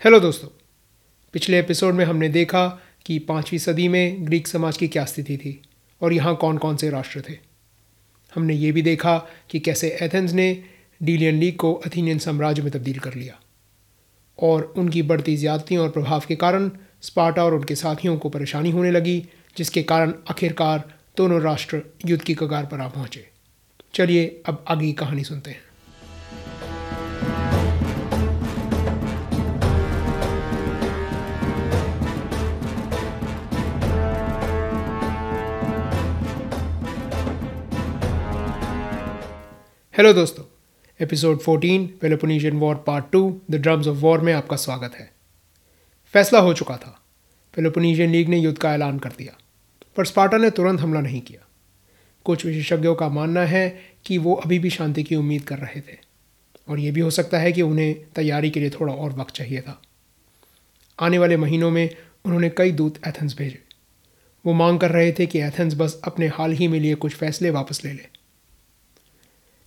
Hello दोस्तों। पिछले episode में हमने देखा कि पाँचवीं सदी में ग्रीक समाज की क्या स्थिति थी और यहाँ कौन कौन से राष्ट्र थे। हमने ये भी देखा कि कैसे एथेंस ने डीलियन लीग को अथीनियन साम्राज्य में तब्दील कर लिया और उनकी बढ़ती ज़्यादतियों और प्रभाव के कारण स्पार्टा और उनके साथियों को परेशानी होने लगी, जिसके कारण आखिरकार दोनों राष्ट्र युद्ध की कगार पर आ पहुँचे। चलिए अब आगे कहानी सुनते हैं। हेलो दोस्तों, episode 14 Peloponnesian war part two the drums of war में आपका स्वागत है। फैसला हो चुका था। पेलोपोनेशियन लीग ने युद्ध का ऐलान कर दिया, पर स्पार्टा ने तुरंत हमला नहीं किया। कुछ विशेषज्ञों का मानना है कि वो अभी भी शांति की उम्मीद कर रहे थे, और ये भी हो सकता है कि उन्हें तैयारी के लिए थोड़ा और वक्त चाहिए था। आने वाले महीनों में उन्होंने कई दूत एथेंस भेजे। वो मांग कर रहे थे कि एथेंस बस अपने हाल ही में लिए कुछ फैसले वापस ले ले।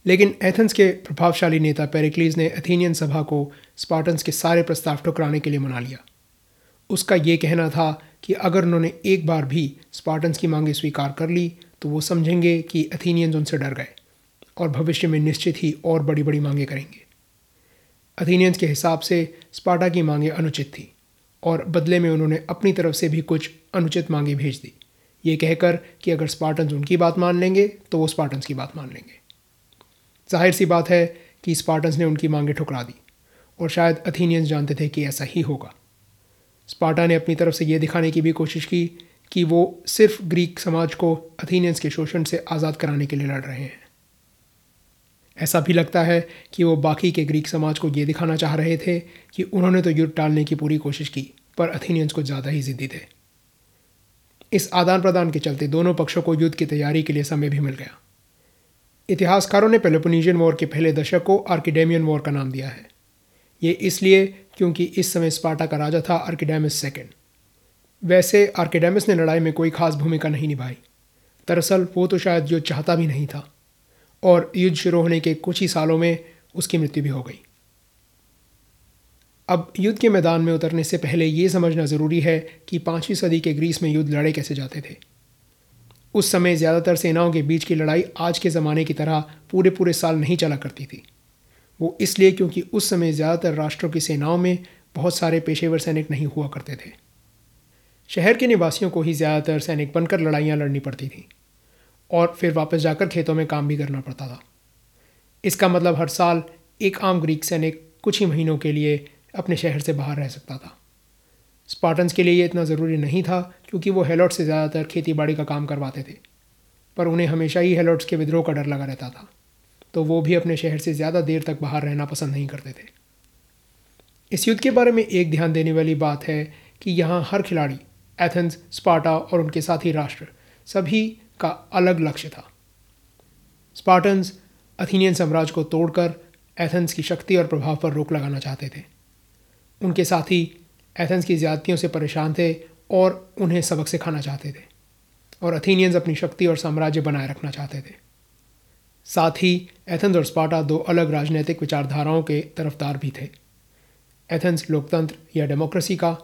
लेकिन एथेंस के प्रभावशाली नेता पेरिक्लीज ने एथेनियन सभा को स्पार्टन्स के सारे प्रस्ताव ठुकराने के लिए मना लिया। उसका ये कहना था कि अगर उन्होंने एक बार भी स्पार्टन्स की मांगें स्वीकार कर ली तो वो समझेंगे कि अथीनियंस उनसे डर गए और भविष्य में निश्चित ही और बड़ी बड़ी मांगें करेंगे। अथीनियंस के हिसाब से स्पार्टा की मांगें अनुचित थी और बदले में उन्होंने अपनी तरफ़ से भी कुछ अनुचित मांगें भेज दी। ये कहकर कि अगर स्पार्टन्स उनकी बात मान लेंगे तो वो स्पार्टन्स की बात मान लेंगे। ज़ाहिर सी बात है कि स्पार्टन्स ने उनकी मांगें ठुकरा दी और शायद अथीनियंस जानते थे कि ऐसा ही होगा। स्पार्टा ने अपनी तरफ़ से ये दिखाने की भी कोशिश की कि वो सिर्फ़ ग्रीक समाज को अथीनियंस के शोषण से आज़ाद कराने के लिए लड़ रहे हैं। ऐसा भी लगता है कि वो बाकी के ग्रीक समाज को ये दिखाना चाह रहे थे कि उन्होंने तो युद्ध टालने की पूरी कोशिश की, पर अथीनियंस को ज़्यादा ही ज़िद्दी थे। इस आदान प्रदान के चलते दोनों पक्षों को युद्ध की तैयारी के लिए समय भी मिल गया। इतिहासकारों ने पेलोपोनीजियन वॉर के पहले दशक को आर्किडेमियन वॉर का नाम दिया है। ये इसलिए क्योंकि इस समय स्पार्टा का राजा था आर्किडेमिस सेकेंड। वैसे आर्किडेमिस ने लड़ाई में कोई खास भूमिका नहीं निभाई। दरअसल वो तो शायद युद्ध चाहता भी नहीं था। और युद्ध शुरू होने के कुछ ही सालों में उसकी मृत्यु भी हो गई। अब युद्ध के मैदान में उतरने से पहले ये समझना ज़रूरी है कि पाँचवीं सदी के ग्रीस में युद्ध लड़े कैसे जाते थे। उस समय ज़्यादातर सेनाओं के बीच की लड़ाई आज के ज़माने की तरह पूरे पूरे साल नहीं चला करती थी। वो इसलिए क्योंकि उस समय ज़्यादातर राष्ट्रों की सेनाओं में बहुत सारे पेशेवर सैनिक नहीं हुआ करते थे। शहर के निवासियों को ही ज़्यादातर सैनिक बनकर लड़ाइयाँ लड़नी पड़ती थीं और फिर वापस जाकर खेतों में काम भी करना पड़ता था। इसका मतलब हर साल एक आम ग्रीक सैनिक कुछ ही महीनों के लिए अपने शहर से बाहर रह सकता था। स्पार्टन्स के लिए ये इतना ज़रूरी नहीं था, क्योंकि वो हेलोट से ज़्यादातर खेती बाड़ी का काम करवाते थे। पर उन्हें हमेशा ही हेलोट्स के विद्रोह का डर लगा रहता था। तो वो भी अपने शहर से ज़्यादा देर तक बाहर रहना पसंद नहीं करते थे। इस युद्ध के बारे में एक ध्यान देने वाली बात है कि यहाँ हर खिलाड़ी एथेंस स्पार्टा और उनके साथी राष्ट्र, सभी का अलग लक्ष्य था। स्पार्टन्स अथीनियन साम्राज्य को तोड़कर एथेंस की शक्ति और प्रभाव पर रोक लगाना चाहते थे। उनके साथी एथेंस की ज़्यादतियों से परेशान थे और उन्हें सबक सिखाना चाहते थे और अथीनियंस अपनी शक्ति और साम्राज्य बनाए रखना चाहते थे। साथ ही एथेंस और स्पाटा दो अलग राजनीतिक विचारधाराओं के तरफदार भी थे। एथेंस लोकतंत्र या डेमोक्रेसी का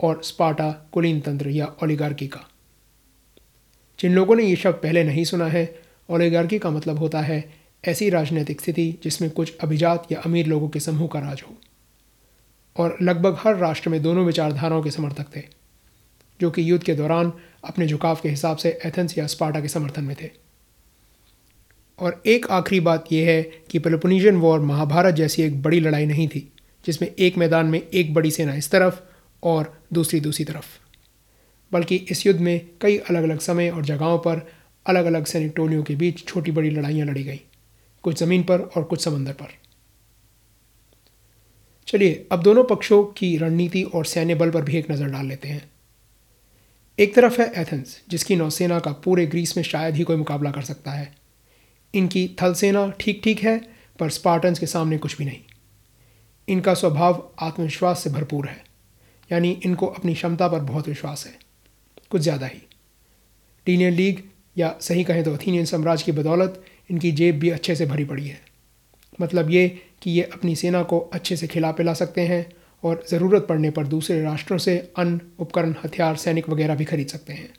और स्पाटा कुलीन तंत्र या ओलिगार्की का। जिन लोगों ने ये शब्द पहले नहीं सुना है, ओलिगार्की का मतलब होता है ऐसी राजनीतिक स्थिति जिसमें कुछ अभिजात या अमीर लोगों के समूह का राज हो। और लगभग हर राष्ट्र में दोनों विचारधाराओं के समर्थक थे, जो कि युद्ध के दौरान अपने झुकाव के हिसाब से एथेंस या स्पार्टा के समर्थन में थे। और एक आखिरी बात यह है कि पेलोपोनीशियन वॉर महाभारत जैसी एक बड़ी लड़ाई नहीं थी, जिसमें एक मैदान में एक बड़ी सेना इस तरफ़ और दूसरी दूसरी तरफ़। बल्कि इस युद्ध में कई अलग अलग समय और जगहों पर अलग अलग सैनिक टोलियों के बीच छोटी बड़ी लड़ाइयाँ लड़ी गई, कुछ ज़मीन पर और कुछ समंदर पर। चलिए, अब दोनों पक्षों की रणनीति और सैन्य बल पर भी एक नज़र डाल लेते हैं। एक तरफ़ है एथेंस, जिसकी नौसेना का पूरे ग्रीस में शायद ही कोई मुकाबला कर सकता है। इनकी थल सेना ठीक ठीक है, पर स्पार्टन्स के सामने कुछ भी नहीं। इनका स्वभाव आत्मविश्वास से भरपूर है, यानी इनको अपनी क्षमता पर बहुत विश्वास है। कुछ ज़्यादा ही। टीनियन लीग या सही कहें तो अथीनियन साम्राज्य की बदौलत इनकी जेब भी अच्छे से भरी पड़ी है। मतलब ये कि ये अपनी सेना को अच्छे से खिला पिला सकते हैं और ज़रूरत पड़ने पर दूसरे राष्ट्रों से अन्न, उपकरण, हथियार, सैनिक वगैरह भी खरीद सकते हैं।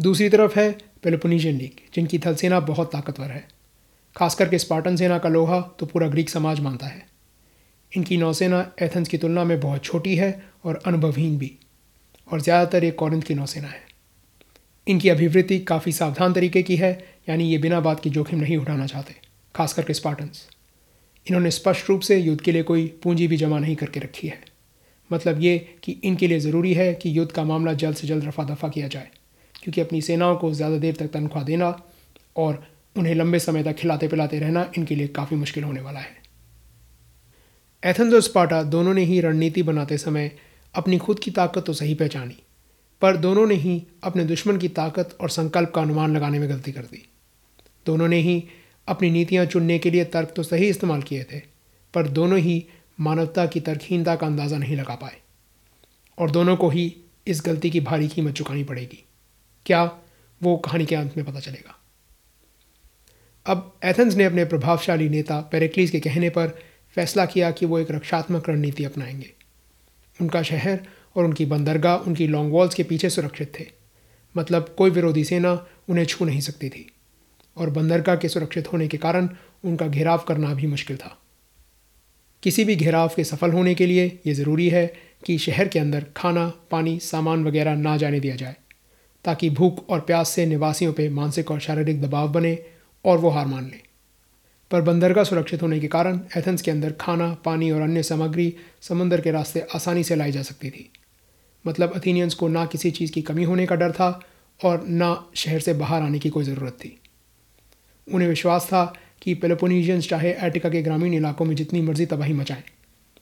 दूसरी तरफ़ है पेलोपोनीशियन लीग, जिनकी थल सेना बहुत ताकतवर है। खासकर करके स्पार्टन सेना का लोहा तो पूरा ग्रीक समाज मानता है। इनकी नौसेना एथेंस की तुलना में बहुत छोटी है और अनुभवहीन भी, और ज़्यादातर ये कॉरिंथ की नौसेना है। इनकी अभिवृत्ति काफ़ी सावधान तरीके की है, यानी ये बिना बात की जोखिम नहीं उठाना चाहते। खास करके स्पार्टन्स। इन्होंने स्पष्ट रूप से युद्ध के लिए कोई पूंजी भी जमा नहीं करके रखी है। मतलब ये कि इनके लिए ज़रूरी है कि युद्ध का मामला जल्द से जल्द रफा दफ़ा किया जाए, क्योंकि अपनी सेनाओं को ज़्यादा देर तक तनख्वाह देना और उन्हें लंबे समय तक खिलाते पिलाते रहना इनके लिए काफ़ी मुश्किल होने वाला है। एथेंस और स्पार्टा दोनों ने ही रणनीति बनाते समय अपनी खुद की ताकत तो सही पहचानी, पर दोनों ने ही अपने दुश्मन की ताकत और संकल्प का अनुमान लगाने में गलती कर दी। दोनों ने ही अपनी नीतियाँ चुनने के लिए तर्क तो सही इस्तेमाल किए थे, पर दोनों ही मानवता की तर्कहीनता का अंदाज़ा नहीं लगा पाए। और दोनों को ही इस गलती की भारी कीमत चुकानी पड़ेगी। क्या वो कहानी के अंत में पता चलेगा? अब एथेंस ने अपने प्रभावशाली नेता पेरेक्लीस के कहने पर फैसला किया कि वो एक रक्षात्मक रणनीति अपनाएँगे। उनका शहर और उनकी बंदरगाह, उनकी लॉन्ग वॉल्स के पीछे सुरक्षित थे। मतलब कोई विरोधी सेना उन्हें छू नहीं सकती थी। और बंदरगाह के सुरक्षित होने के कारण उनका घेराव करना भी मुश्किल था। किसी भी घेराव के सफल होने के लिए ये ज़रूरी है कि शहर के अंदर खाना, पानी, सामान वगैरह ना जाने दिया जाए, ताकि भूख और प्यास से निवासियों पर मानसिक और शारीरिक दबाव बने और वो हार मान लें। पर बंदरगाह सुरक्षित होने के कारण एथेंस के अंदर खाना, पानी और अन्य सामग्री समुद्र के रास्ते आसानी से लाई जा सकती थी। मतलब अथीनियंस को ना किसी चीज़ की कमी होने का डर था और ना शहर से बाहर आने की कोई ज़रूरत थी। उन्हें विश्वास था कि पेलोपोनीजियंस चाहे एटिका के ग्रामीण इलाकों में जितनी मर्ज़ी तबाही मचाएँ।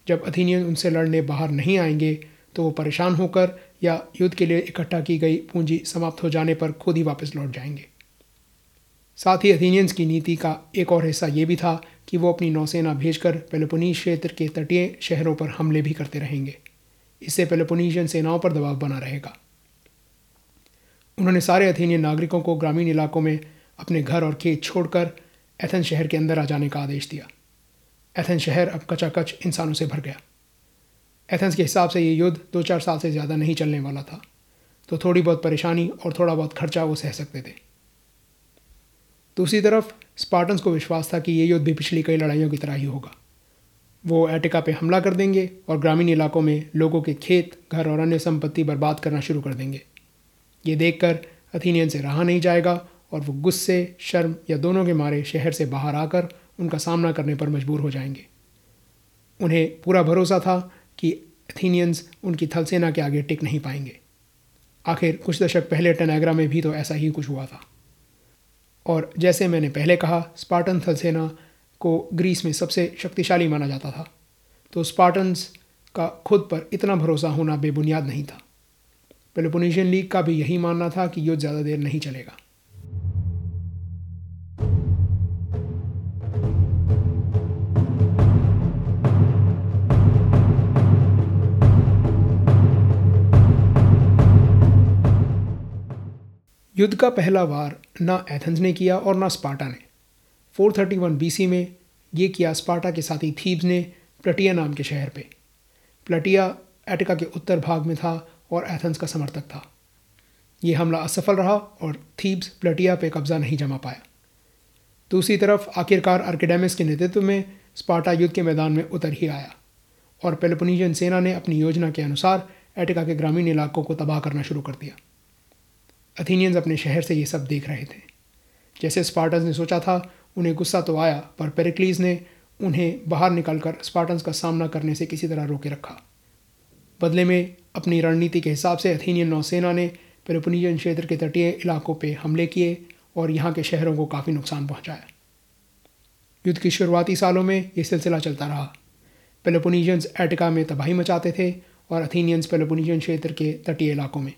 जब अथीनियन उनसे लड़ने बाहर नहीं आएँगे तो वो परेशान होकर या युद्ध के लिए इकट्ठा की गई पूंजी समाप्त हो जाने पर खुद ही वापस लौट जाएँगे। साथ ही अथीनियंस की नीति का एक और हिस्सा ये भी था कि वो अपनी नौसेना भेजकर पेलोपोनीज क्षेत्र के तटीय शहरों पर हमले भी करते रहेंगे। इससे पेलोपोनीशियन सेनाओं पर दबाव बना रहेगा। उन्होंने सारे अथीनियन नागरिकों को ग्रामीण इलाकों में अपने घर और खेत छोड़कर एथेंस शहर के अंदर आ जाने का आदेश दिया। एथेंस शहर अब कचाकच इंसानों से भर गया। एथेंस के हिसाब से ये युद्ध दो चार साल से ज़्यादा नहीं चलने वाला था तो थोड़ी बहुत परेशानी और थोड़ा बहुत खर्चा वो सह सकते थे। दूसरी तरफ़, स्पार्टन्स को विश्वास था कि ये युद्ध भी पिछली कई लड़ाइयों की तरह ही होगा। वो एटिका पे हमला कर देंगे और ग्रामीण इलाकों में लोगों के खेत, घर और अन्य संपत्ति बर्बाद करना शुरू कर देंगे। ये देखकर अथीनियन से रहा नहीं जाएगा और वो गुस्से, शर्म या दोनों के मारे शहर से बाहर आकर उनका सामना करने पर मजबूर हो जाएँगे। उन्हें पूरा भरोसा था कि एथीनियंस उनकी थल सेना के आगे टिक नहीं पाएँगे। आखिर कुछ दशक पहले टेनाग्रा में भी तो ऐसा ही कुछ हुआ था। और जैसे मैंने पहले कहा, स्पार्टन थल सेना को ग्रीस में सबसे शक्तिशाली माना जाता था। तो स्पार्टन्स का खुद पर इतना भरोसा होना बेबुनियाद नहीं था। पेलोपोनेशियन लीग का भी यही मानना था कि युद्ध ज़्यादा देर नहीं चलेगा। युद्ध का पहला वार ना एथेंस ने किया और ना स्पार्टा ने। 431 बीसी में ये किया स्पार्टा के साथी थीब्स ने प्लटिया नाम के शहर पे। प्लटिया एटिका के उत्तर भाग में था और एथेंस का समर्थक था। ये हमला असफल रहा और थीब्स प्लटिया पे कब्जा नहीं जमा पाया। दूसरी तरफ़ आखिरकार आर्किडेमिस के नेतृत्व में स्पार्टा युद्ध के मैदान में उतर ही आया और पेलोपोनीजियन सेना ने अपनी योजना के अनुसार एटिका के ग्रामीण इलाकों को तबाह करना शुरू कर दिया। अथीनियंस अपने शहर से ये सब देख रहे थे। जैसे स्पार्टन्स ने सोचा था, उन्हें गुस्सा तो आया, पर पेरिक्लीज ने उन्हें बाहर निकलकर स्पार्टन्स का सामना करने से किसी तरह रोके रखा। बदले में अपनी रणनीति के हिसाब से अथीनियन नौसेना ने पेरोपोनियन क्षेत्र के तटीय इलाकों पर हमले किए और यहाँ के शहरों को काफ़ी नुकसान पहुँचाया। युद्ध की शुरुआती सालों में ये सिलसिला चलता रहा। पेलोपोनीजियंस एटिका में तबाही मचाते थे और अथीनियंस पेलोपोनीजियन क्षेत्र के तटीय इलाकों में।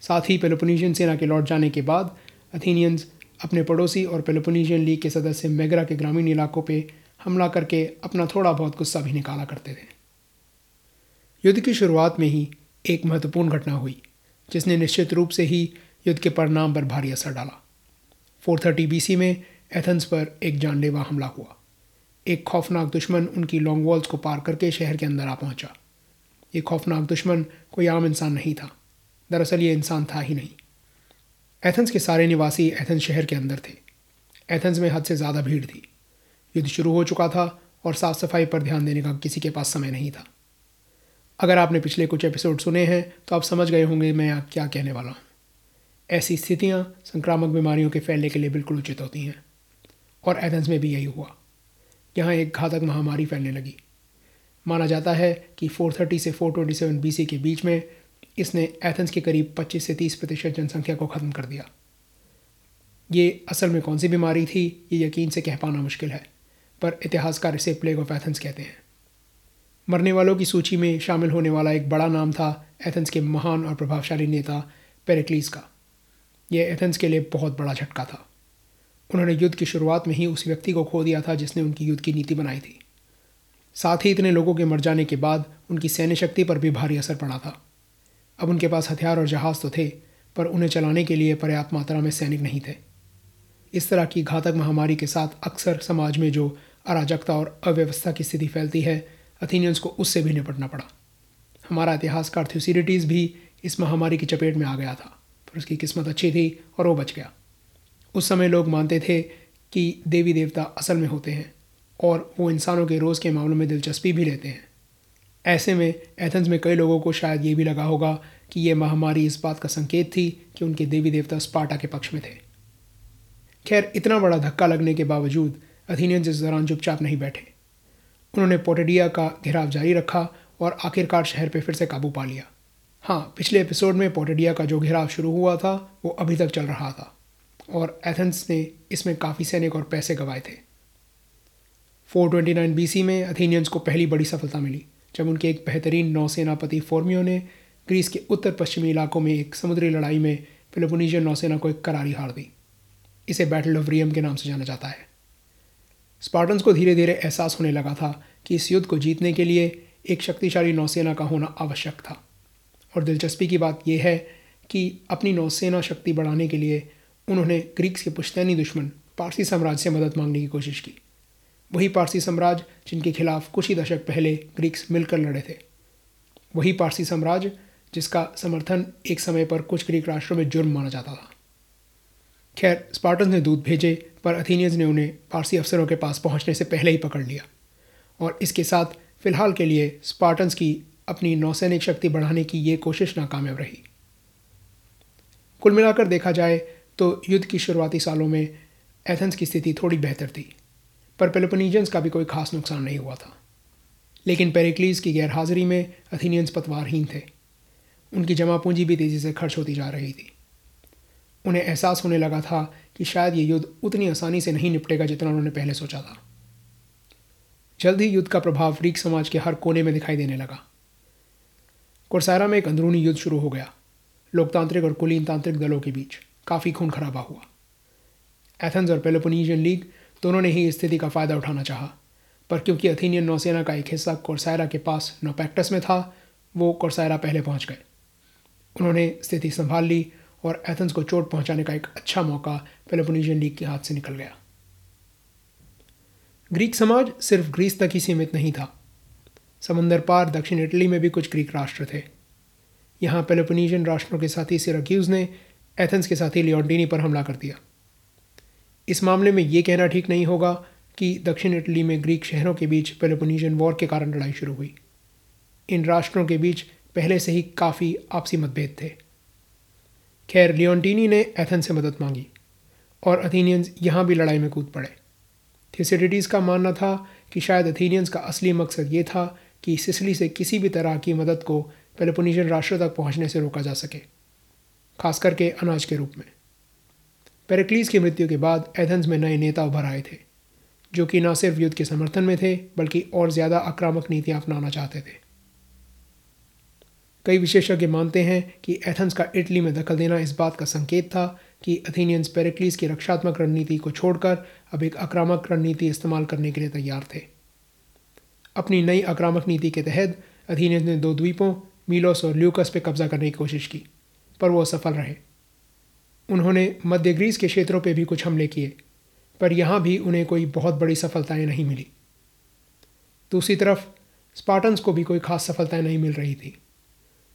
साथ ही पेलोपोनीशियन सेना के लौट जाने के बाद अथीनियंस अपने पड़ोसी और पेलोपोनीशियन लीग के सदस्य मेगरा के ग्रामीण इलाकों पर हमला करके अपना थोड़ा बहुत गुस्सा भी निकाला करते थे। युद्ध की शुरुआत में ही एक महत्वपूर्ण घटना हुई, जिसने निश्चित रूप से ही युद्ध के परिणाम पर भारी असर डाला। 430 बीसी में एथेंस पर एक जानलेवा हमला हुआ। एक खौफनाक दुश्मन उनकी लॉन्ग वॉल्स को पार करके शहर के अंदर आ पहुँचा। ये खौफनाक दुश्मन कोई आम इंसान नहीं था। दरअसल ये इंसान था ही नहीं। एथेंस के सारे निवासी एथेंस शहर के अंदर थे। एथेंस में हद से ज़्यादा भीड़ थी। युद्ध शुरू हो चुका था और साफ़ सफ़ाई पर ध्यान देने का किसी के पास समय नहीं था। अगर आपने पिछले कुछ एपिसोड सुने हैं तो आप समझ गए होंगे मैं आप क्या कहने वाला हूँ। ऐसी स्थितियाँ संक्रामक बीमारियों के फैलने के लिए बिल्कुल उचित होती हैं। और एथेंस में भी यही हुआ। यहाँ एक घातक महामारी फैलने लगी। माना जाता है कि 430 से 427 बीसी के बीच में इसने एथेंस के करीब 25 से 30 प्रतिशत जनसंख्या को ख़त्म कर दिया? ये असल में कौन सी बीमारी थी, ये यकीन से कह पाना मुश्किल है, पर इतिहासकार इसे प्लेग ऑफ़ एथेंस कहते हैं। मरने वालों की सूची में शामिल होने वाला एक बड़ा नाम था एथेंस के महान और प्रभावशाली नेता पेरिक्लीस का। यह एथेंस के लिए बहुत बड़ा झटका था। उन्होंने युद्ध की शुरुआत में ही उस व्यक्ति को खो दिया था जिसने उनकी युद्ध की नीति बनाई थी। साथ ही इतने लोगों के मर जाने के बाद उनकी सैन्य शक्ति पर भी भारी असर पड़ा था। अब उनके पास हथियार और जहाज़ तो थे, पर उन्हें चलाने के लिए पर्याप्त मात्रा में सैनिक नहीं थे। इस तरह की घातक महामारी के साथ अक्सर समाज में जो अराजकता और अव्यवस्था की स्थिति फैलती है अथीनियंस को उससे भी निपटना पड़ा। हमारा इतिहासकार थ्यूसिडिटीज़ भी इस महामारी की चपेट में आ गया था, पर उसकी किस्मत अच्छी थी और वो बच गया। उस समय लोग मानते थे कि देवी देवता असल में होते हैं, और वो इंसानों के रोज़ के मामलों में दिलचस्पी भी लेते हैं। ऐसे में एथेंस में कई लोगों को शायद ये भी लगा होगा कि ये महामारी इस बात का संकेत थी कि उनके देवी देवता स्पार्टा के पक्ष में थे। खैर, इतना बड़ा धक्का लगने के बावजूद अथीनियंस इस दौरान चुपचाप नहीं बैठे। उन्होंने पोटेडिया का घेराव जारी रखा और आखिरकार शहर पर फिर से काबू पा लिया। हाँ पिछले एपिसोड में पोटेडिया का जो घेराव शुरू हुआ था, वो अभी तक चल रहा था और एथेंस ने इसमें काफ़ी सैनिक और पैसे गंवाए थे। 429 बीसी में अथीनियंस को पहली बड़ी सफलता मिली। जब उनके एक बेहतरीन नौसेनापति फोर्मियो ने ग्रीस के उत्तर पश्चिमी इलाकों में एक समुद्री लड़ाई में फिलिपोनीशियन नौसेना को एक करारी हार दी। इसे बैटल ऑफ़ रियम के नाम से जाना जाता है। स्पार्टन्स को धीरे धीरे एहसास होने लगा था कि इस युद्ध को जीतने के लिए एक शक्तिशाली नौसेना का होना आवश्यक था। और दिलचस्पी की बात यह है कि अपनी नौसेना शक्ति बढ़ाने के लिए उन्होंने ग्रीक्स के पुश्तैनी दुश्मन पारसी साम्राज्य से मदद मांगने की कोशिश की। वही पारसी साम्राज्य, जिनके खिलाफ कुछ ही दशक पहले ग्रीक्स मिलकर लड़े थे। वही पारसी साम्राज्य, जिसका समर्थन एक समय पर कुछ ग्रीक राष्ट्रों में जुर्म माना जाता था। खैर स्पार्टन ने दूध भेजे, पर अथीनियंस ने उन्हें पारसी अफसरों के पास पहुँचने से पहले ही पकड़ लिया। और इसके साथ, फ़िलहाल के लिए स्पार्टन्स की अपनी नौसैनिक शक्ति बढ़ाने की ये कोशिश नाकामयाब रही। कुल मिलाकर देखा जाए तो युद्ध की शुरुआती सालों में एथेंस की स्थिति थोड़ी बेहतर थी। पर पेलोपोनीजियंस का भी कोई खास नुकसान नहीं हुआ था। लेकिन पेरिक्लीस की गैरहाजिरी में अथीनियंस पतवारहीन थे। उनकी जमा पूंजी भी तेज़ी से खर्च होती जा रही थी। उन्हें एहसास होने लगा था कि शायद ये युद्ध उतनी आसानी से नहीं निपटेगा जितना उन्होंने पहले सोचा था। जल्द ही युद्ध का प्रभाव ग्रीक समाज के हर कोने में दिखाई देने लगा। कोरसारा में एक अंदरूनी युद्ध शुरू हो गया। लोकतांत्रिक और कुलीन तांत्रिक दलों के बीच काफ़ी खून खराबा हुआ। एथेंस और पेलोपोनीजियन लीग दोनों ने ही स्थिति का फ़ायदा उठाना चाहा। पर क्योंकि अथीनियन नौसेना का एक हिस्सा कोरसायरा के पास नोपैक्टस में था, वो कोरसायरा पहले पहुँच गए। उन्होंने स्थिति संभाल ली और एथेंस को चोट पहुँचाने का एक अच्छा मौका पेलोपोनीजियन लीग के हाथ से निकल गया। ग्रीक समाज सिर्फ़ ग्रीस तक ही सीमित नहीं था। समंदर पार दक्षिण इटली में भी कुछ ग्रीक राष्ट्र थे। यहाँ पेलोपोनीजियन राष्ट्रों के साथी सिराक्यूज ने एथेंस के साथी लियोन्टिनी पर हमला कर दिया। इस मामले में ये कहना ठीक नहीं होगा कि दक्षिण इटली में ग्रीक शहरों के बीच पेलोपोनीजियन वॉर के कारण लड़ाई शुरू हुई। इन राष्ट्रों के बीच पहले से ही काफ़ी आपसी मतभेद थे। खैर लियोन्टिनी ने एथन से मदद मांगी और अथीनियंस यहाँ भी लड़ाई में कूद पड़े। थिसिडिटीज़ का मानना था कि शायद अथीनियंस का असली मकसद ये था कि सिसली से किसी भी तरह की मदद को पेलोपोनीशियन राष्ट्र तक पहुँचने से रोका जा सके खास करके अनाज के रूप में। पेरिक्लीस की मृत्यु के बाद एथेंस में नए नेता उभर आए थे, जो कि न सिर्फ़ युद्ध के समर्थन में थे, बल्कि और ज़्यादा आक्रामक नीतियाँ अपनाना चाहते थे। कई विशेषज्ञ मानते हैं कि एथेंस का इटली में दखल देना इस बात का संकेत था कि अथीनियंस पेरिक्लीस की रक्षात्मक रणनीति को छोड़कर अब एक आक्रामक रणनीति इस्तेमाल करने के लिए तैयार थे। अपनी नई आक्रामक नीति के तहत अथीनियंस ने दो द्वीपों, मीलोस और ल्यूकस पर कब्जा करने की कोशिश की, पर वो असफल रहे। उन्होंने मध्य ग्रीस के क्षेत्रों पर भी कुछ हमले किए, पर यहाँ भी उन्हें कोई बहुत बड़ी सफलताएँ नहीं मिली। दूसरी तरफ़, स्पार्टन्स को भी कोई खास सफलता नहीं मिल रही थी।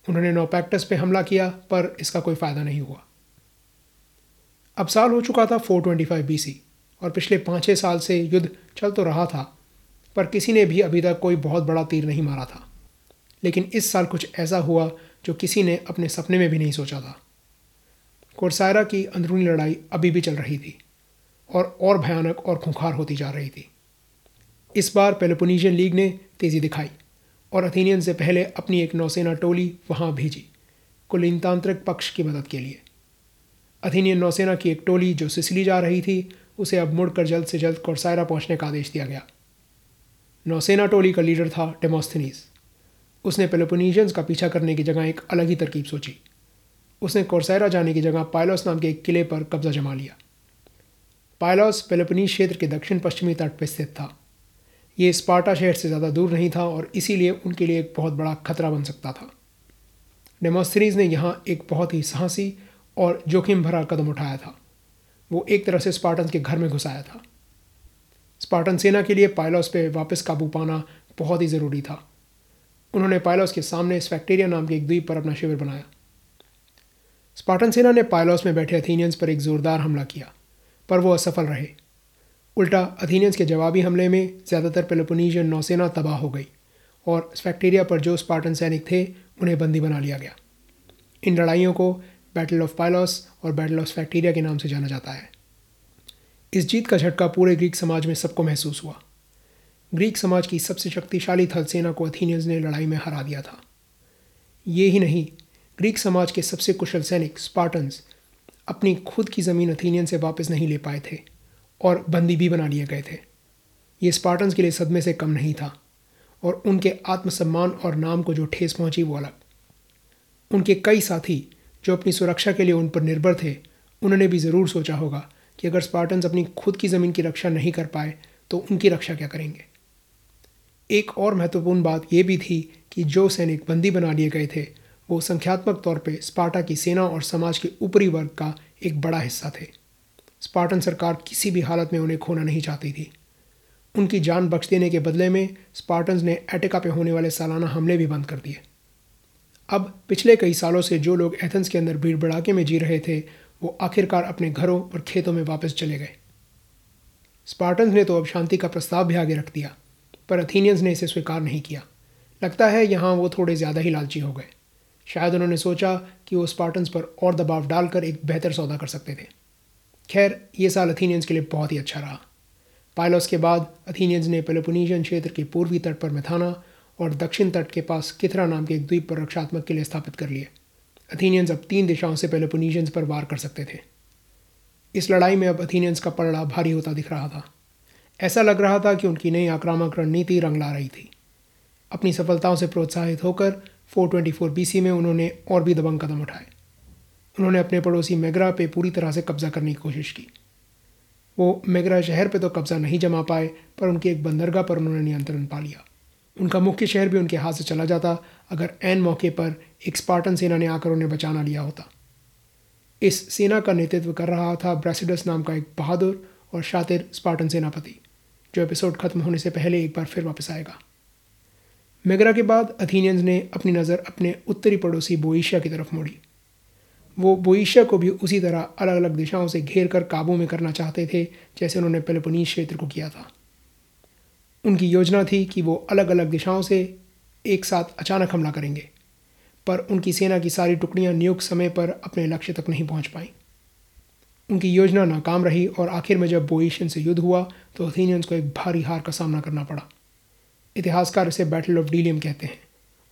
उन्होंने नोपैक्टस पे हमला किया, पर इसका कोई फ़ायदा नहीं हुआ। अब साल हो चुका था 425 बीसी और पिछले पाँच छः साल से युद्ध चल तो रहा था, पर किसी ने भी अभी तक कोई बहुत बड़ा तीर नहीं मारा था। लेकिन इस साल कुछ ऐसा हुआ, जो किसी ने अपने सपने में भी नहीं सोचा था। कोरसायरा की अंदरूनी लड़ाई अभी भी चल रही थी और और भयानक और खुंखार होती जा रही थी। इस बार पेलोपोनीशियन लीग ने तेज़ी दिखाई और अथीनियन से पहले अपनी एक नौसेना टोली वहाँ भेजी, कुलिनतांत्रिक पक्ष की मदद के लिए। अथीनियन नौसेना की एक टोली जो सिसली जा रही थी, उसे अब मुड़कर जल्द से जल्द कोरसायरा पहुँचने का आदेश दिया गया। नौसेना टोली का लीडर था डेमोस्थनीस। उसने पेलोपोनीशियंस का पीछा करने की जगह एक अलग ही तरकीब सोची। उसने कोरसायरा जाने की जगह पायलॉस नाम के एक किले पर कब्जा जमा लिया। पायलॉस पेलोपोनीस क्षेत्र के दक्षिण पश्चिमी तट पर स्थित था। ये स्पार्टा शहर से ज़्यादा दूर नहीं था और इसीलिए उनके लिए एक बहुत बड़ा खतरा बन सकता था। डेमोस्थनीज ने यहाँ एक बहुत ही साहसी और जोखिम भरा कदम उठाया था। वो एक तरह से स्पार्टन के घर में घुसाया था। स्पार्टन सेना के लिए पायलॉस पे वापस काबू पाना बहुत ही ज़रूरी था। उन्होंने पायलॉस के सामने स्फैक्टेरिया नाम के एक द्वीप पर अपना शिविर बनाया। स्पार्टन सेना ने पायलॉस में बैठे अथीनियंस पर एक ज़ोरदार हमला किया, पर वो असफल रहे। उल्टा अथीनियंस के जवाबी हमले में ज़्यादातर पेलोपोनीशियन नौसेना तबाह हो गई, और स्फैक्टेरिया पर जो स्पार्टन सैनिक थे, उन्हें बंदी बना लिया गया। इन लड़ाइयों को बैटल ऑफ़ पायलॉस और बैटल ऑफ़ फैक्टीरिया के नाम से जाना जाता है। इस जीत का झटका पूरे ग्रीक समाज में सबको महसूस हुआ। ग्रीक समाज की सबसे शक्तिशाली थल सेना को अथीनियंस ने लड़ाई में हरा दिया था। ये ही नहीं ग्रीक समाज के सबसे कुशल सैनिक स्पार्टन्स अपनी खुद की ज़मीन अथीनियन से वापस नहीं ले पाए थे और बंदी भी बना लिए गए थे। ये स्पार्टन्स के लिए सदमे से कम नहीं था और उनके आत्मसम्मान और नाम को जो ठेस पहुँची वो अलग। उनके कई साथी जो अपनी सुरक्षा के लिए उन पर निर्भर थे, उन्होंने भी ज़रूर सोचा होगा कि अगर स्पार्टन्स अपनी खुद की ज़मीन की रक्षा नहीं कर पाए तो उनकी रक्षा क्या करेंगे? एक और महत्वपूर्ण बात यह भी थी कि जो सैनिक बंदी बना लिए गए थे वो संख्यात्मक तौर पे स्पार्टा की सेना और समाज के ऊपरी वर्ग का एक बड़ा हिस्सा थे। स्पार्टन सरकार किसी भी हालत में उन्हें खोना नहीं चाहती थी। उनकी जान बख्श देने के बदले में स्पार्टन्स ने एटिका पे होने वाले सालाना हमले भी बंद कर दिए। अब पिछले कई सालों से जो लोग एथेंस के अंदर भीड़ भड़ाके में जी रहे थे, वो आखिरकार अपने घरों और खेतों में वापस चले गए। स्पार्टन्स ने तो अब शांति का प्रस्ताव भी आगे रख दिया, पर अथीनियंस ने इसे स्वीकार नहीं किया। लगता है यहाँ वो थोड़े ज़्यादा ही लालची हो गए। शायद उन्होंने सोचा कि वो स्पार्टन्स पर और दबाव डालकर एक बेहतर सौदा कर सकते थे। खैर, ये साल अथीनियंस के लिए बहुत ही अच्छा रहा। पायलॉस के बाद अथीनियंस ने पेलोपोनीशियन क्षेत्र के पूर्वी तट पर मैथाना और दक्षिण तट के पास किथरा नाम के एक द्वीप पर रक्षात्मक किले स्थापित कर लिए। अथीनियंस अब तीन दिशाओं से पेलोपोनीशियंस पर वार कर सकते थे। इस लड़ाई में अब अथीनियंस का पलड़ा भारी होता दिख रहा था। ऐसा लग रहा था कि उनकी नई आक्रामक रणनीति रंग ला रही थी। अपनी सफलताओं से प्रोत्साहित होकर 424 बीसी में उन्होंने और भी दबंग कदम उठाए। उन्होंने अपने पड़ोसी मेगरा पे पूरी तरह से कब्जा करने की कोशिश की। वो मेगरा शहर पे तो कब्जा नहीं जमा पाए, पर उनकी एक बंदरगाह पर उन्होंने नियंत्रण पा लिया। उनका मुख्य शहर भी उनके हाथ से चला जाता, अगर एन मौके पर एक स्पार्टन सेना ने आकर उन्हें बचाना लिया होता। इस सेना का नेतृत्व कर रहा था ब्रेसिडस नाम का एक बहादुर और शातिर स्पार्टन सेनापति, जो एपिसोड खत्म होने से पहले एक बार फिर वापस आएगा। मेगरा के बाद अथीनियंस ने अपनी नज़र अपने उत्तरी पड़ोसी बोइशिया की तरफ़ मोड़ी। वो बोइशिया को भी उसी तरह अलग अलग दिशाओं से घेर कर काबू में करना चाहते थे, जैसे उन्होंने पेलोपोनीस क्षेत्र को किया था। उनकी योजना थी कि वो अलग अलग दिशाओं से एक साथ अचानक हमला करेंगे, पर उनकी सेना की सारी टुकड़ियाँ नियुक्त समय पर अपने लक्ष्य तक नहीं पहुँच पाईं। उनकी योजना नाकाम रही और आखिर में जब बोइशियन से युद्ध हुआ तो अथीनियंस को एक भारी हार का सामना करना पड़ा। इतिहासकार इसे बैटल ऑफ़ डीलियम कहते हैं,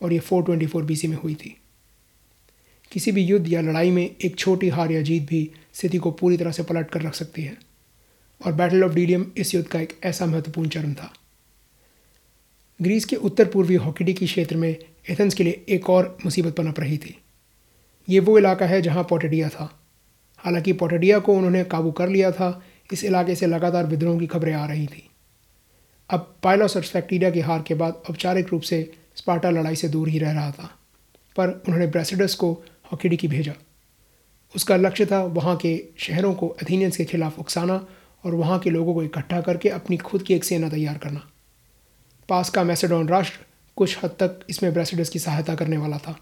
और ये 424 बीसी में हुई थी। किसी भी युद्ध या लड़ाई में एक छोटी हार या जीत भी स्थिति को पूरी तरह से पलट कर रख सकती है, और बैटल ऑफ़ डीलियम इस युद्ध का एक ऐसा महत्वपूर्ण चरण था। ग्रीस के उत्तर पूर्वी हॉकीडी क्षेत्र में एथेंस के लिए एक और मुसीबत पनप रही थी। ये वो इलाका है जहाँ पोटेडिया था। हालाँकि पोटेडिया को उन्होंने काबू कर लिया था, इस इलाके से लगातार विद्रोह की खबरें आ रही थी। अब पायलोस और स्फैक्टीरिया की हार के बाद औपचारिक रूप से स्पार्टा लड़ाई से दूर ही रह रहा था, पर उन्होंने ब्रेसिडस को हॉकीडी की भेजा। उसका लक्ष्य था वहाँ के शहरों को अथीनियंस के खिलाफ उकसाना और वहाँ के लोगों को इकट्ठा करके अपनी खुद की एक सेना तैयार करना। पास का मैसेडोन राष्ट्र कुछ हद तक इसमें ब्रेसिडस की सहायता करने वाला था।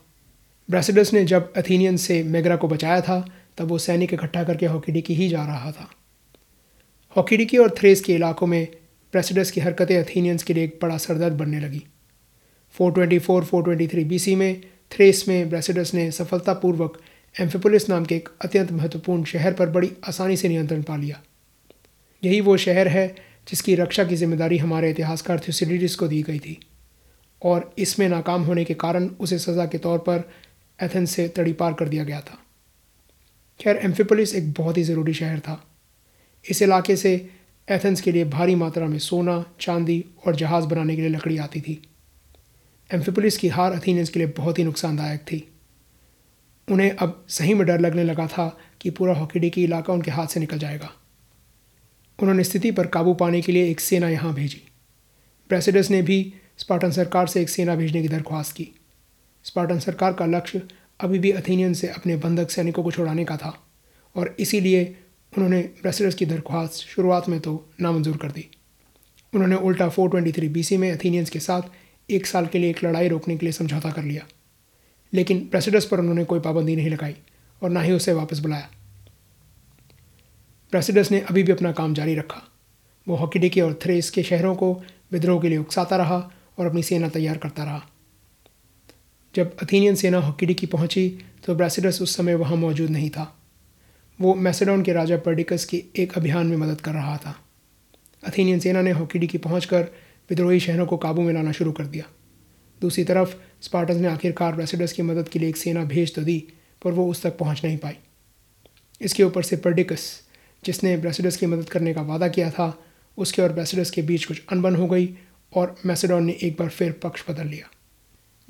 ब्रेसिडस ने जब अथीनियन से मेगरा को बचाया था, तब वो सैनिक इकट्ठा करके हॉकीडिकी ही जा रहा था। हॉकीडिकी और थ्रेस के इलाकों में ब्रेसिडस की हरकतें अथीनियंस के लिए एक बड़ा सरदर्द बनने लगी। 424-423 बीसी में थ्रेस में ब्रेसिडस ने सफलतापूर्वक एम्फिपोलिस नाम के एक अत्यंत महत्वपूर्ण शहर पर बड़ी आसानी से नियंत्रण पा लिया। यही वो शहर है जिसकी रक्षा की ज़िम्मेदारी हमारे इतिहासकार थ्यूसिडिस को दी गई थी। और इसमें नाकाम होने के कारण उसे सज़ा के तौर पर एथेंस से तड़ी पार कर दिया गया था। खैर एम्फिपोलिस एक बहुत ही ज़रूरी शहर था। इस इलाके से एथेंस के लिए भारी मात्रा में सोना, चांदी और जहाज़ बनाने के लिए लकड़ी आती थी। एम्फिपोलिस की हार अथीनियंस के लिए बहुत ही नुकसानदायक थी। उन्हें अब सही में डर लगने लगा था कि पूरा हॉकीडी इलाका उनके हाथ से निकल जाएगा। उन्होंने स्थिति पर काबू पाने के लिए एक सेना यहाँ भेजी। प्रेसिडस ने भी स्पार्टन सरकार से एक सेना भेजने की दरख्वास्त की। स्पार्टन सरकार का लक्ष्य अभी भी अथीनियन से अपने बंधक सैनिकों को छुड़ाने का था और इसीलिए उन्होंने ब्रेसिडस की दरख्वास्त शुरुआत में तो नामंजूर कर दी। उन्होंने उल्टा 423 बीसी में अथीनियंस के साथ एक साल के लिए एक लड़ाई रोकने के लिए समझौता कर लिया। लेकिन प्रेसिडस पर उन्होंने कोई पाबंदी नहीं लगाई और ना ही उसे वापस बुलाया। प्रेसिडस ने अभी भी अपना काम जारी रखा। वो हॉकीडिकी और थ्रेस के शहरों को विद्रोह के लिए उकसाता रहा और अपनी सेना तैयार करता रहा। जब अथीनियन सेना हॉकीडिकी पहुँची तो ब्रेसिडस उस समय वहाँ मौजूद नहीं था। वो मैसेडोन के राजा पर्डिकस के एक अभियान में मदद कर रहा था। अथीनियन सेना ने हॉकीडिकी पहुंचकर विद्रोही शहरों को काबू में लाना शुरू कर दिया। दूसरी तरफ़, स्पार्टस ने आखिरकार ब्रेसिडस की मदद के लिए एक सेना भेज तो दी, पर वो उस तक पहुँच नहीं पाई। इसके ऊपर से पर्डिकस, जिसने ब्रेसिडस की मदद करने का वादा किया था, उसके और ब्रेसिडस के बीच कुछ अनबन हो गई और मैसेडोन ने एक बार फिर पक्ष बदल लिया।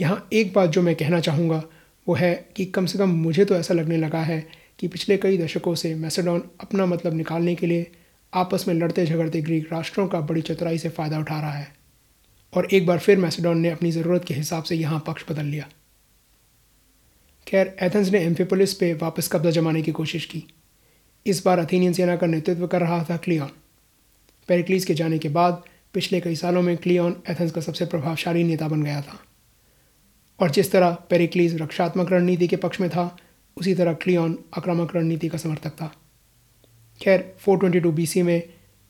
यहाँ एक बात जो मैं कहना चाहूँगा, वो है कि कम से कम मुझे तो ऐसा लगने लगा है कि पिछले कई दशकों से मैसेडोन अपना मतलब निकालने के लिए आपस में लड़ते झगड़ते ग्रीक राष्ट्रों का बड़ी चतुराई से फ़ायदा उठा रहा है। और एक बार फिर मैसेडोन ने अपनी ज़रूरत के हिसाब से यहाँ पक्ष बदल लिया। खैर, एथेंस ने एम्फिपोलिस पे वापस कब्जा जमाने की कोशिश की। इस बार अथीनियन सेना का नेतृत्व कर रहा था क्लियॉन। पेरिक्लीस के जाने के बाद पिछले कई सालों में क्लियॉन एथेंस का सबसे प्रभावशाली नेता बन गया था। और जिस तरह पेरिक्लीस रक्षात्मक रणनीति के पक्ष में था उसी तरह क्लियन आक्रामक रणनीति का समर्थक था। खैर 422 बीसी में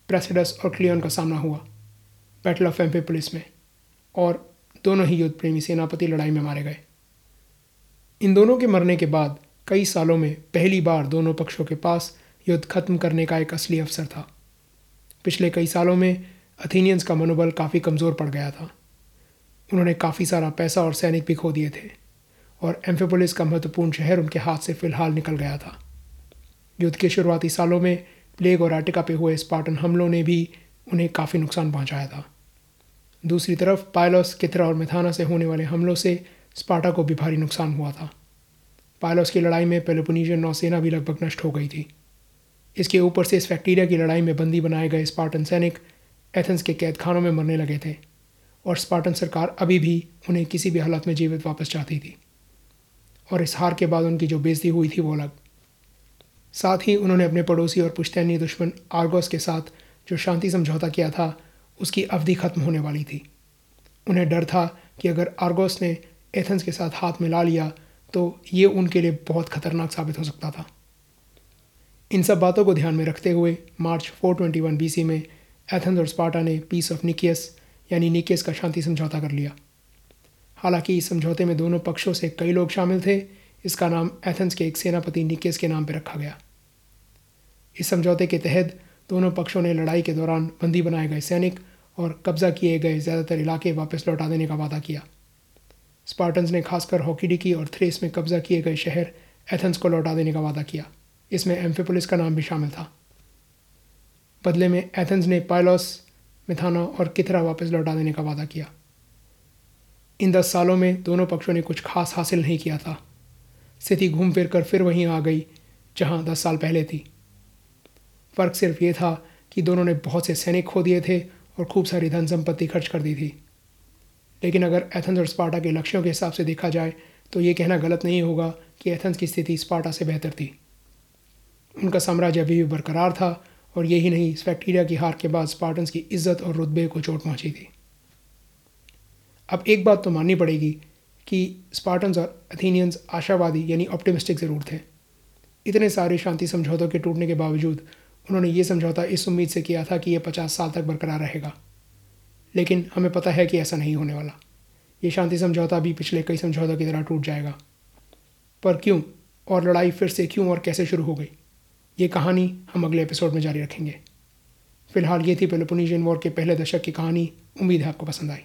प्रेसिडस और क्लियन का सामना हुआ बैटल ऑफ़ एम्पेपोलिस में, और दोनों ही युद्ध प्रेमी सेनापति लड़ाई में मारे गए। इन दोनों के मरने के बाद कई सालों में पहली बार दोनों पक्षों के पास युद्ध खत्म करने का एक असली अवसर था। पिछले कई सालों में अथीनियंस का मनोबल काफ़ी कमज़ोर पड़ गया था। उन्होंने काफ़ी सारा पैसा और सैनिक भी खो दिए थे। और एम्फेपोलिस का महत्वपूर्ण शहर उनके हाथ से फ़िलहाल निकल गया था। युद्ध के शुरुआती सालों में प्लेग और आर्टिका पे हुए स्पार्टन हमलों ने भी उन्हें काफ़ी नुकसान पहुँचाया था। दूसरी तरफ़, पायलोस कितरा और मिथाना से होने वाले हमलों से स्पार्टा को भी भारी नुकसान हुआ था। पायलोस की लड़ाई में पेलोपोनीजियन नौसेना भी लगभग नष्ट हो गई थी। इसके ऊपर से इस फैक्टीरिया की लड़ाई में बंदी बनाए गए स्पार्टन सैनिक एथेंस के कैद खानों में मरने लगे थे और स्पार्टन सरकार अभी भी उन्हें किसी भी हालत में जीवित वापस चाहती थी। और इस हार के बाद उनकी जो बेजती हुई थी वो अलग। साथ ही उन्होंने अपने पड़ोसी और पुश्तैनी दुश्मन आर्गोस के साथ जो शांति समझौता किया था, उसकी अवधि खत्म होने वाली थी। उन्हें डर था कि अगर आर्गोस ने एथेंस के साथ हाथ मिला लिया तो ये उनके लिए बहुत खतरनाक साबित हो सकता था। इन सब बातों को ध्यान में रखते हुए मार्च 421 बीसी में एथेंस और स्पार्टा ने पीस ऑफ़ निकियस, यानी निकियस का शांति समझौता कर लिया। हालाँकि इस समझौते में दोनों पक्षों से कई लोग शामिल थे। इसका नाम एथेंस के एक सेनापति निकेस के नाम पर रखा गया। इस समझौते के तहत दोनों पक्षों ने लड़ाई के दौरान बंदी बनाए गए सैनिक और कब्जा किए गए ज़्यादातर इलाके वापस लौटा देने का वादा किया। स्पार्टन्स ने खासकर हॉकीडिकी और थ्रेस में कब्जा किए गए शहर एथेंस को लौटा देने का वादा किया। इसमें एम्फिपोलिस का नाम भी शामिल था। बदले में एथेंस ने पायलॉस, मिथाना और किथरा वापस लौटा देने का वादा किया। इन दस सालों में दोनों पक्षों ने कुछ खास हासिल नहीं किया था। स्थिति घूम फिर कर फिर वहीं आ गई, जहाँ दस साल पहले थी। फ़र्क सिर्फ़ ये था कि दोनों ने बहुत से सैनिक खो दिए थे और खूब सारी धन संपत्ति खर्च कर दी थी। लेकिन अगर एथेंस और स्पार्टा के लक्ष्यों के हिसाब से देखा जाए तो ये कहना गलत नहीं होगा कि एथेंस की स्थिति स्पार्टा से बेहतर थी। उनका साम्राज्य अभी भी बरकरार था और यही नहीं इस फैक्टीरिया की हार के बाद स्पार्टन्स की इज़्ज़त और रुतबे को चोट पहुँची थी। अब एक बात तो माननी पड़ेगी कि स्पार्टन्स और अथीनियंस आशावादी यानी ऑप्टिमिस्टिक ज़रूर थे। इतने सारे शांति समझौतों के टूटने के बावजूद उन्होंने ये समझौता इस उम्मीद से किया था कि यह पचास साल तक बरकरार रहेगा। लेकिन हमें पता है कि ऐसा नहीं होने वाला। ये शांति समझौता भी पिछले कई समझौतों की तरह टूट जाएगा। पर क्यों? और लड़ाई फिर से क्यों और कैसे शुरू हो गई? ये कहानी हम अगले एपिसोड में जारी रखेंगे। फ़िलहाल ये थी पेलोपोनीशियन वॉर के पहले दशक की कहानी। उम्मीद है आपको पसंद आई।